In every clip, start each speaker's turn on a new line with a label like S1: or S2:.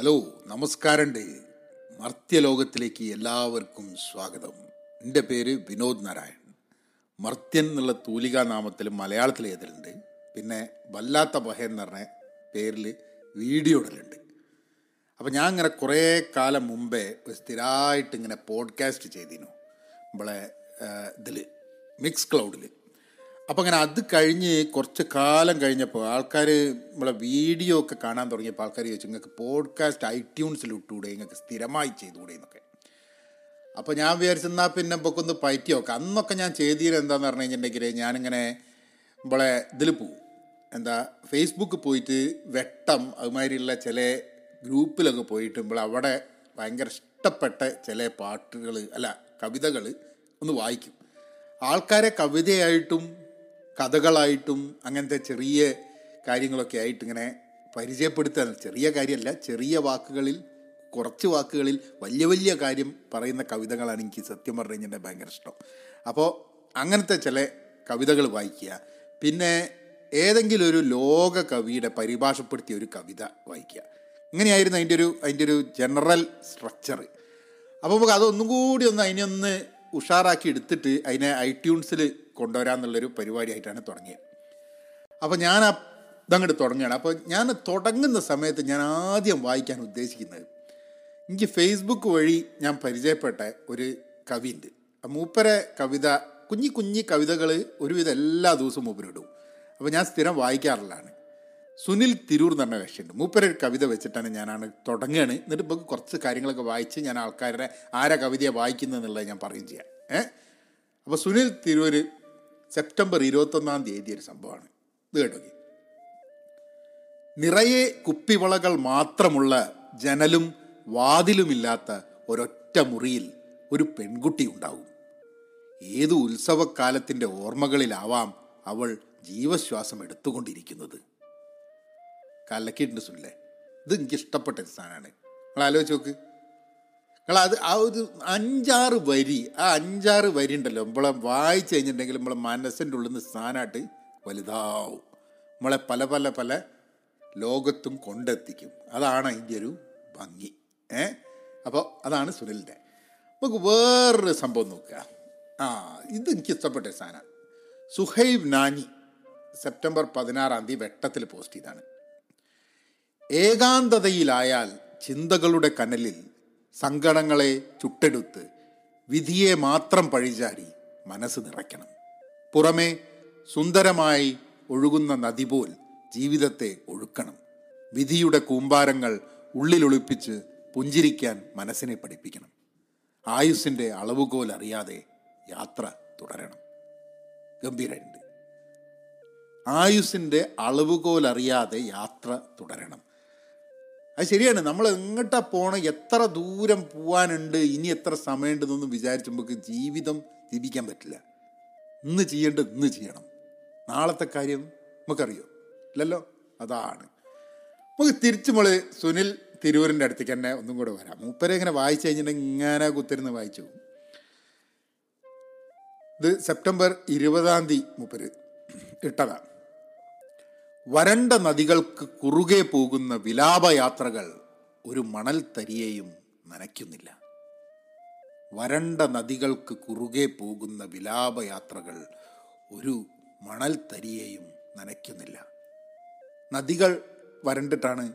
S1: Hello നമസ്കാരമുണ്ട്. മർത്യലോകത്തിലേക്ക് എല്ലാവർക്കും സ്വാഗതം. എന്റെ പേര് വിനോദ് നാരായൺ. മർത്യൻ എന്നുള്ള തൂലികാ നാമത്തിൽ മലയാളത്തിൽ എഴുതലുണ്ട്. പിന്നെ വല്ലാത്ത ബഹ എന്ന് പറഞ്ഞ പേരിൽ വീഡിയോ ഇടലുണ്ട്. അപ്പോൾ ഞാൻ ഇങ്ങനെ കുറേ കാലം മുമ്പേ ഒരു സ്ഥിരമായിട്ട് ഇങ്ങനെ പോഡ്കാസ്റ്റ് ചെയ്തിരുന്നു. നമ്മളെ ഇതിൽ മിക്സ് ക്ലൗഡിൽ അപ്പോൾ അങ്ങനെ അത് കഴിഞ്ഞ് കുറച്ച് കാലം കഴിഞ്ഞപ്പോൾ ആൾക്കാർ നമ്മളെ വീഡിയോ ഒക്കെ കാണാൻ തുടങ്ങിയപ്പോൾ ആൾക്കാർ ചോദിച്ചു നിങ്ങൾക്ക് പോഡ്കാസ്റ്റ് ഐട്യൂൺസിൽ ഇട്ടുകൂടെ നിങ്ങൾക്ക് സ്ഥിരമായി ചെയ്തുകൂടെ? എന്നൊക്കെ. അപ്പോൾ ഞാൻ വിചാരിച്ചെന്നാൽ പിന്നെ നമുക്ക് ഒന്ന് പറ്റി നോക്കാം. അന്നൊക്കെ ഞാൻ ചെയ്തിരുന്നത് എന്താന്ന് പറഞ്ഞു കഴിഞ്ഞിട്ടുണ്ടെങ്കിൽ ഞാനിങ്ങനെ നമ്മളെ ഇതിൽ പോവും. എന്താ ഫേസ്ബുക്ക് പോയിട്ട് വെട്ടം അതുമാതിരിയുള്ള ചില ഗ്രൂപ്പിലൊക്കെ പോയിട്ട് നമ്മൾ അവിടെ ഭയങ്കര ഇഷ്ടപ്പെട്ട ചില പാട്ടുകൾ അല്ല കവിതകൾ ഒന്ന് വായിക്കും. ആൾക്കാരെ കവിതയായിട്ടും കഥകളായിട്ടും അങ്ങനത്തെ ചെറിയ കാര്യങ്ങളൊക്കെ ആയിട്ട് ഇങ്ങനെ പരിചയപ്പെടുത്താൻ ചെറിയ കാര്യമല്ല ചെറിയ വാക്കുകളിൽ കുറച്ച് വാക്കുകളിൽ വലിയ വലിയ കാര്യം പറയുന്ന കവിതകളാണ് എനിക്ക് സത്യം പറഞ്ഞു കഴിഞ്ഞാൽ ഭയങ്കര ഇഷ്ടം. അപ്പോൾ അങ്ങനത്തെ ചില കവിതകൾ വായിക്കുക. പിന്നെ ഏതെങ്കിലും ഒരു ലോക കവിയുടെ പരിഭാഷപ്പെടുത്തിയ ഒരു കവിത വായിക്കുക. ഇങ്ങനെയായിരുന്നു അതിന്റെ ഒരു അതിന്റെ ഒരു ജനറൽ സ്ട്രക്ചർ അപ്പോൾ നമുക്ക് അതൊന്നും കൂടി ഒന്ന് അതിനെ ഒന്ന് ഉഷാറാക്കി എടുത്തിട്ട് അതിനെ ഐ ഐട്യൂൺസിൽ കൊണ്ടുവരാമെന്നുള്ളൊരു പരിപാടിയായിട്ടാണ് തുടങ്ങിയത്. അപ്പോൾ ഞാൻ ഇതങ്ങോട്ട് തുടങ്ങുകയാണ്. അപ്പോൾ ഞാൻ തുടങ്ങുന്ന സമയത്ത് ഞാൻ ആദ്യം വായിക്കാൻ ഉദ്ദേശിക്കുന്നത് എനിക്ക് ഫേസ്ബുക്ക് വഴി ഞാൻ പരിചയപ്പെട്ട ഒരു കവിയുണ്ട്. മൂപ്പരെ കവിത കുഞ്ഞി കുഞ്ഞി കവിതകൾ ഒരുവിധം എല്ലാ ദിവസവും മൂപ്പരിടും അപ്പോൾ ഞാൻ സ്ഥിരം വായിക്കാറുള്ളതാണ്. സുനിൽ തിരൂർ എന്ന് പറഞ്ഞ കക്ഷിയുണ്ട് മൂപ്പര ഒരു കവിത വെച്ചിട്ടാണ് ഞാനാണ് തുടങ്ങുകയാണ്. എന്നിട്ട് ഇപ്പോൾ കുറച്ച് കാര്യങ്ങളൊക്കെ വായിച്ച് ഞാൻ ആൾക്കാരുടെ ആരാ കവിതയെ വായിക്കുന്നത് എന്നുള്ളത് ഞാൻ പറയും ചെയ്യാം. ഏഹ് അപ്പോൾ സുനിൽ തിരൂർ സെപ്റ്റംബർ ഇരുപത്തൊന്നാം തീയതി ഒരു സംഭവമാണ്. ഇത് കേട്ടോ. നിറയെ കുപ്പിവളകൾ മാത്രമുള്ള ജനലും വാതിലുമില്ലാത്ത ഒരൊറ്റ മുറിയിൽ ഒരു പെൺകുട്ടി ഉണ്ടാവും. ഏതു ഉത്സവക്കാലത്തിന്റെ ഓർമ്മകളിലാവാം അവൾ ജീവശ്വാസം എടുത്തുകൊണ്ടിരിക്കുന്നത്. കലക്കിയിട്ടുണ്ട് സുല്ലേ ഇത് എനിക്ക് ഇഷ്ടപ്പെട്ട ഒരു സാധനമാണ്. നിങ്ങൾ ആലോചിച്ച് നോക്ക്. നിങ്ങൾ അത് ആ ഒരു അഞ്ചാറ് വരി ആ അഞ്ചാറ് വരി ഉണ്ടല്ലോ. നമ്മളെ വായിച്ചു കഴിഞ്ഞിട്ടുണ്ടെങ്കിൽ നമ്മളെ മനസ്സിന്റെ ഉള്ളിൽ നിന്ന് സ്ഥാനമായിട്ട് വലുതാവും. നമ്മളെ പല പല പല ലോകത്തും കൊണ്ടെത്തിക്കും. അതാണ് അതിന്റെ ഒരു ഭംഗി. ഏ? അപ്പോൾ അതാണ് സുനിലിന്റെ. നമുക്ക് വേറൊരു സംഭവം നോക്കുക ആ ഇത് എനിക്ക് ഇഷ്ടപ്പെട്ട സാധനമാണ് സുഹൈബ് നാനി സെപ്റ്റംബർ പതിനാറാം തീയതി വെട്ടത്തിൽ പോസ്റ്റ് ചെയ്താണ്. ഏകാന്തതയിലായാൽ ചിന്തകളുടെ കനലിൽ സങ്കടങ്ങളെ ചുട്ടെടുത്ത് വിധിയെ മാത്രം പഴിചാരി മനസ്സ് നിറയ്ക്കണം. പുറമേ സുന്ദരമായി ഒഴുകുന്ന നദി പോൽ ജീവിതത്തെ ഒഴുക്കണം. വിധിയുടെ കൂമ്പാരങ്ങൾ ഉള്ളിലൊളിപ്പിച്ച് പുഞ്ചിരിക്കാൻ മനസ്സിനെ പഠിപ്പിക്കണം. ആയുസ്സിന്റെ അളവുകോൽ അറിയാതെ യാത്ര തുടരണം. ഗംഭീരണ്ട് ആയുസ്സിന്റെ അളവുകോൽ അറിയാതെ യാത്ര തുടരണം. അത് ശരിയാണ്. നമ്മൾ എങ്ങോട്ടാ പോണ? എത്ര ദൂരം പോവാനുണ്ട്? ഇനി എത്ര സമയമുണ്ടെന്നൊന്നും നമുക്ക് ജീവിതം ജീവിക്കാൻ പറ്റില്ല. ഇന്ന് ചെയ്യേണ്ടത് ഇന്ന് ചെയ്യണം. നാളത്തെ കാര്യം നമുക്കറിയോ? ഇല്ലല്ലോ? അതാണ്. നമുക്ക് തിരിച്ചു നമ്മൾ സുനിൽ തിരൂരിന്റെ അടുത്തേക്ക് തന്നെ ഒന്നും കൂടെ വരാം. മൂപ്പരെ ഇങ്ങനെ വായിച്ചു കഴിഞ്ഞിട്ടുണ്ടെങ്കിൽ ഇങ്ങനെ കുത്തിരുന്ന് വായിച്ചു പോകും. ഇത് സെപ്റ്റംബർ ഇരുപതാം തീയതി മൂപ്പര് ഇട്ടതാണ്. വരണ്ട നദികൾക്ക് കുറുകെ പോകുന്ന വിലാപയാത്രകൾ ഒരു മണൽ തരിയെയും നനയ്ക്കുന്നില്ല. വരണ്ട നദികൾക്ക് കുറുകെ പോകുന്ന വിലാപയാത്രകൾ ഒരു മണൽ തരിയെയും നനയ്ക്കുന്നില്ല. നദികൾ വരണ്ടിട്ടാണ്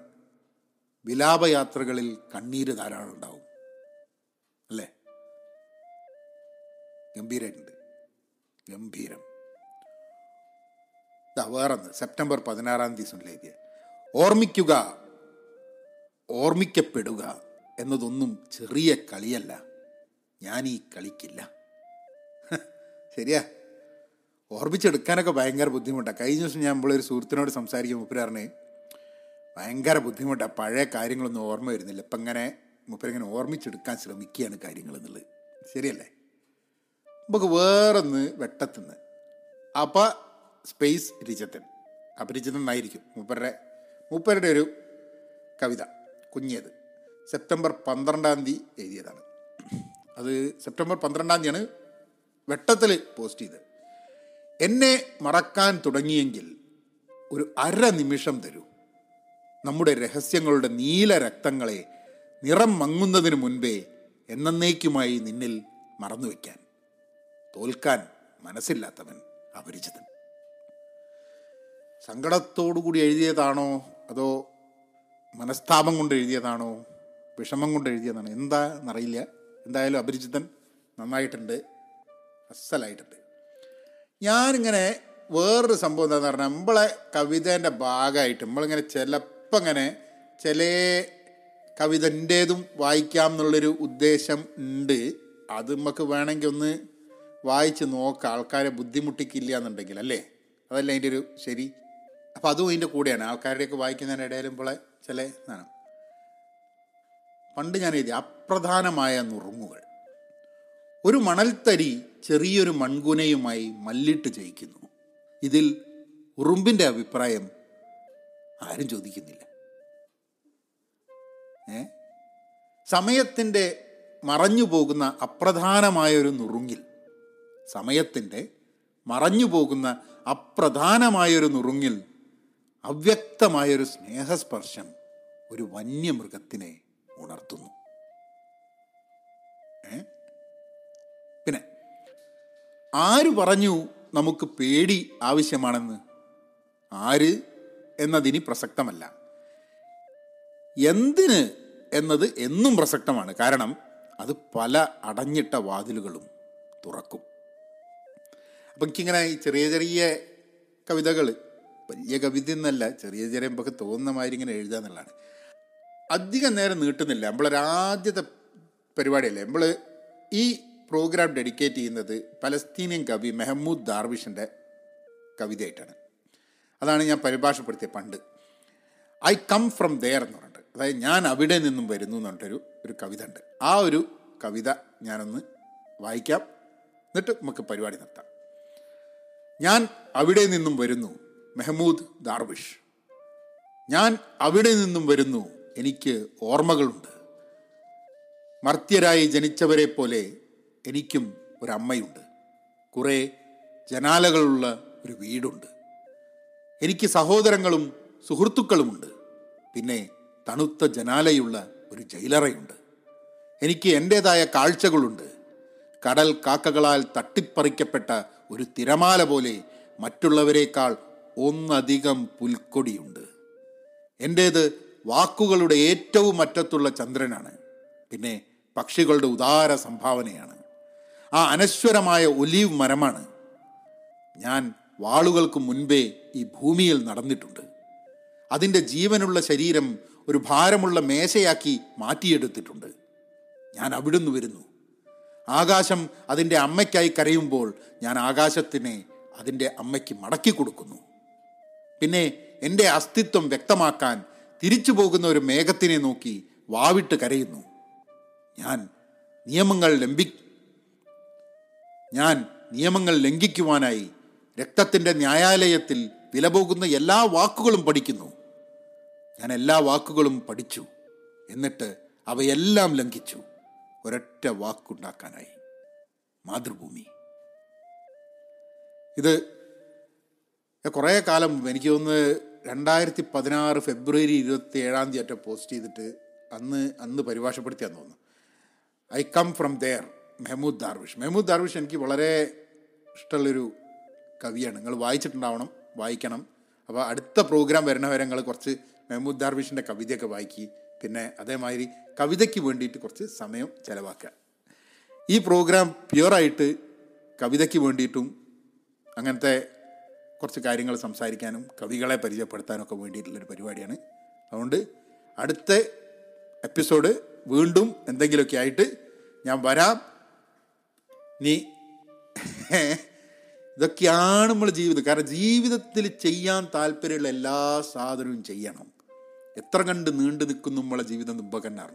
S1: വിലാപയാത്രകളിൽ കണ്ണീര് ധാരാളം ഉണ്ടാവും. അല്ലേ? ഗംഭീരമുണ്ട് ഗംഭീരം. വേറൊന്ന്. സെപ്റ്റംബർ പതിനാറാം തീയതി സുനിലെഴുതിയ ഓർമ്മിക്കുക ഓർമ്മിക്കപ്പെടുക എന്നതൊന്നും ചെറിയ കളിയല്ല. ഞാൻ ഈ കളിക്കില്ല. ശരിയാ. ഓർമ്മിച്ചെടുക്കാനൊക്കെ ഭയങ്കര ബുദ്ധിമുട്ടാണ് കഴിഞ്ഞ ദിവസം ഞാൻ നമ്മളൊരു സുഹൃത്തിനോട് സംസാരിക്കും മുപ്പരാറിന് ഭയങ്കര ബുദ്ധിമുട്ടാണ് പഴയ കാര്യങ്ങളൊന്നും ഓർമ്മ വരുന്നില്ല. ഇപ്പം ഇങ്ങനെ മുപ്പരിങ്ങനെ ഓർമ്മിച്ചെടുക്കാൻ ശ്രമിക്കുകയാണ് കാര്യങ്ങൾ എന്നുള്ളത്. ശരിയല്ലേ? നമുക്ക് വേറൊന്ന് വെട്ടത്തുനിന്ന്. അപ്പം സ്പേസ് രചിതൻ. അപരിചിതൻ എന്നായിരിക്കും മൂപ്പരുടെ മൂപ്പരുടെ ഒരു കവിത കുഞ്ഞേത്. സെപ്റ്റംബർ പന്ത്രണ്ടാം തീയതി എഴുതിയതാണ്. അത് സെപ്റ്റംബർ പന്ത്രണ്ടാം തീയതിയാണ് വെട്ടത്തിൽ പോസ്റ്റ് ചെയ്തത്. എന്നെ മറക്കാൻ തുടങ്ങിയെങ്കിൽ ഒരു അര നിമിഷം തരൂ. നമ്മുടെ രഹസ്യങ്ങളുടെ നീല രക്തങ്ങളെ നിറം മങ്ങുന്നതിന് മുൻപേ എന്നേക്കുമായി നിന്നിൽ മറന്നു വയ്ക്കാൻ തോൽക്കാൻ മനസ്സില്ലാത്തവൻ അപരിചിതൻ. സങ്കടത്തോടുകൂടി എഴുതിയതാണോ? അതോ മനസ്താപം കൊണ്ട് എഴുതിയതാണോ? വിഷമം കൊണ്ട് എഴുതിയതാണ്? എന്താ എന്നറിയില്ല. എന്തായാലും അപരിചിതൻ നന്നായിട്ടുണ്ട്. അസലായിട്ടുണ്ട്. ഞാനിങ്ങനെ വേറൊരു സംഭവം എന്താണെന്ന് പറഞ്ഞാൽ നമ്മളെ കവിതേന്റെ ഭാഗമായിട്ട് നമ്മളിങ്ങനെ ചിലപ്പോൾ ഇങ്ങനെ ചില കവിതന്റേതും വായിക്കാം എന്നുള്ളൊരു ഉദ്ദേശം ഉണ്ട്. അത് നമുക്ക് വേണമെങ്കിൽ ഒന്ന് വായിച്ച് നോക്കാം. ആൾക്കാരെ ബുദ്ധിമുട്ടിക്കില്ല എന്നുണ്ടെങ്കിൽ അല്ലേ? അതല്ല അതിന്റെ ഒരു ശരി? അപ്പം അതും അതിന്റെ കൂടെയാണ്. ആൾക്കാരുടെയൊക്കെ വായിക്കുന്നതിനിടയിലും പോലെ ചില ഇതാണ്. പണ്ട് ഞാൻ എഴുതി അപ്രധാനമായ നുറുങ്ങുകൾ. ഒരു മണൽത്തരി ചെറിയൊരു മൺകുനയുമായി മല്ലിട്ട് ജയിക്കുന്നു. ഇതിൽ ഉറുമ്പിന്റെ അഭിപ്രായം ആരും ചോദിക്കുന്നില്ല. ഏ? സമയത്തിന്റെ മറഞ്ഞു പോകുന്ന അപ്രധാനമായൊരു നുറുങ്ങിൽ സമയത്തിന്റെ മറഞ്ഞു പോകുന്ന അപ്രധാനമായൊരു നുറുങ്ങിൽ അവ്യക്തമായൊരു സ്നേഹസ്പർശം ഒരു വന്യമൃഗത്തിനെ ഉണർത്തുന്നു. പിന്നെ ആര് പറഞ്ഞു നമുക്ക് പേടി ആവശ്യമാണെന്ന്? ആര് എന്നതിനി പ്രസക്തമല്ല. എന്തിന് എന്നത് എന്നും പ്രസക്തമാണ്. കാരണം അത് പല അടഞ്ഞിട്ട വാതിലുകളും തുറക്കും. അപ്പം എനിക്കിങ്ങനെ ചെറിയ ചെറിയ കവിതകൾ വലിയ കവിത എന്നല്ല ചെറിയ ചെറിയ നമുക്ക് തോന്നുന്ന മാതിരി ഇങ്ങനെ എഴുതുക എന്നുള്ളതാണ്. അധികം നേരം നീട്ടുന്നില്ല. നമ്മളൊരാദ്യത്തെ പരിപാടിയല്ലേ? നമ്മൾ ഈ പ്രോഗ്രാം ഡെഡിക്കേറ്റ് ചെയ്യുന്നത് പലസ്തീനിയൻ കവി മെഹമ്മൂദ് ദാർവിഷിന്റെ കവിതയായിട്ടാണ്. അതാണ് ഞാൻ പരിഭാഷപ്പെടുത്തിയ പണ്ട്. ഐ കം ഫ്രം ദെയർ എന്ന് പറഞ്ഞിട്ട്. അതായത് ഞാൻ അവിടെ നിന്നും വരുന്നു എന്ന് പറഞ്ഞിട്ടൊരു ഒരു കവിത ഉണ്ട്. ആ ഒരു കവിത ഞാനൊന്ന് വായിക്കാം. എന്നിട്ട് നമുക്ക് പരിപാടി നിർത്താം ഞാൻ അവിടെ നിന്നും വരുന്നു. Mahmoud Darwish. ഞാൻ അവിടെ നിന്നും വരുന്നു എനിക്ക് ഓർമ്മകളുണ്ട്. മർത്യരായി ജനിച്ചവരെ പോലെ എനിക്കും ഒരമ്മയുണ്ട്. കുറേ ജനാലകളുള്ള ഒരു വീടുണ്ട്. എനിക്ക് സഹോദരങ്ങളും സുഹൃത്തുക്കളുമുണ്ട്. പിന്നെ തണുത്ത ജനാലയുള്ള ഒരു ജയിലറയുണ്ട്. എനിക്ക് എന്റേതായ കാഴ്ചകളുണ്ട്. കടൽ കാക്കകളാൽ തട്ടിപ്പറിക്കപ്പെട്ട ഒരു തിരമാല പോലെ മറ്റുള്ളവരെക്കാൾ ഒന്നധികം പുൽക്കൊടിയുണ്ട്. എന്റേത് വാക്കുകളുടെ ഏറ്റവും അറ്റത്തുള്ള ചന്ദ്രനാണ്. പിന്നെ പക്ഷികളുടെ ഉദാര സംഭാവനയാണ്. ആ അനശ്വരമായ ഒലീവ് മരമാണ്. ഞാൻ വാളുകൾക്ക് മുൻപേ ഈ ഭൂമിയിൽ നടന്നിട്ടുണ്ട്. അതിന്റെ ജീവനുള്ള ശരീരം ഒരു ഭാരമുള്ള മേശയാക്കി മാറ്റിയെടുത്തിട്ടുണ്ട്. ഞാൻ അവിടുന്ന് വരുന്നു. ആകാശം അതിന്റെ അമ്മയ്ക്കായി കരയുമ്പോൾ ഞാൻ ആകാശത്തിനെ അതിന്റെ അമ്മയ്ക്ക് മടക്കി കൊടുക്കുന്നു. പിന്നെ എന്റെ അസ്തിത്വം വ്യക്തമാക്കാൻ തിരിച്ചു പോകുന്ന ഒരു മേഘത്തിനെ നോക്കി വാവിട്ട് കരയുന്നു. ഞാൻ നിയമങ്ങൾ ലംബി ഞാൻ നിയമങ്ങൾ ലംഘിക്കുവാനായി രക്തത്തിന്റെ ന്യായാലയത്തിൽ വിലപോകുന്ന എല്ലാ വാക്കുകളും പഠിക്കുന്നു. ഞാൻ എല്ലാ വാക്കുകളും പഠിച്ചു. എന്നിട്ട് അവയെല്ലാം ലംഘിച്ചു. ഒരൊറ്റ വാക്കുണ്ടാക്കാനായി. മാതൃഭൂമി. ഇത് കുറേ കാലം മുമ്പ് എനിക്ക് തോന്നുന്നു രണ്ടായിരത്തി പതിനാറ് ഫെബ്രുവരി ഇരുപത്തി ഏഴാം തീയതി ഒറ്റ പോസ്റ്റ് ചെയ്തിട്ട് അന്ന് അന്ന് പരിഭാഷപ്പെടുത്തിയാന്ന് തോന്നുന്നു. I come from there Mahmoud Darwish. Mahmoud Darwish എനിക്ക് വളരെ ഇഷ്ടമുള്ളൊരു കവിയാണ്. നിങ്ങൾ വായിച്ചിട്ടുണ്ടാവണം വായിക്കണം. അപ്പോൾ അടുത്ത പ്രോഗ്രാം വരുന്ന വരെ നിങ്ങൾ കുറച്ച് മെഹമ്മൂദ് ദാർവിഷിന്റെ കവിതയൊക്കെ വായിക്കി പിന്നെ അതേമാതിരി കവിതയ്ക്ക് വേണ്ടിയിട്ട് കുറച്ച് സമയം ചിലവാക്കുക. ഈ പ്രോഗ്രാം പ്യുവറായിട്ട് കവിതയ്ക്ക് വേണ്ടിയിട്ടും അങ്ങനത്തെ കുറച്ച് കാര്യങ്ങൾ സംസാരിക്കാനും കവികളെ പരിചയപ്പെടുത്താനൊക്കെ വേണ്ടിയിട്ടുള്ളൊരു പരിപാടിയാണ്. അതുകൊണ്ട് അടുത്ത എപ്പിസോഡ് വീണ്ടും എന്തെങ്കിലുമൊക്കെ ആയിട്ട് ഞാൻ വരാം. നീ ഇതൊക്കെയാണ് നമ്മൾ ജീവിതം. കാരണം ജീവിതത്തിൽ ചെയ്യാൻ താല്പര്യമുള്ള എല്ലാ സാധനവും ചെയ്യണം. എത്ര കണ്ട് നീണ്ടു നിൽക്കുന്നു നമ്മളെ ജീവിതം മുമ്പ്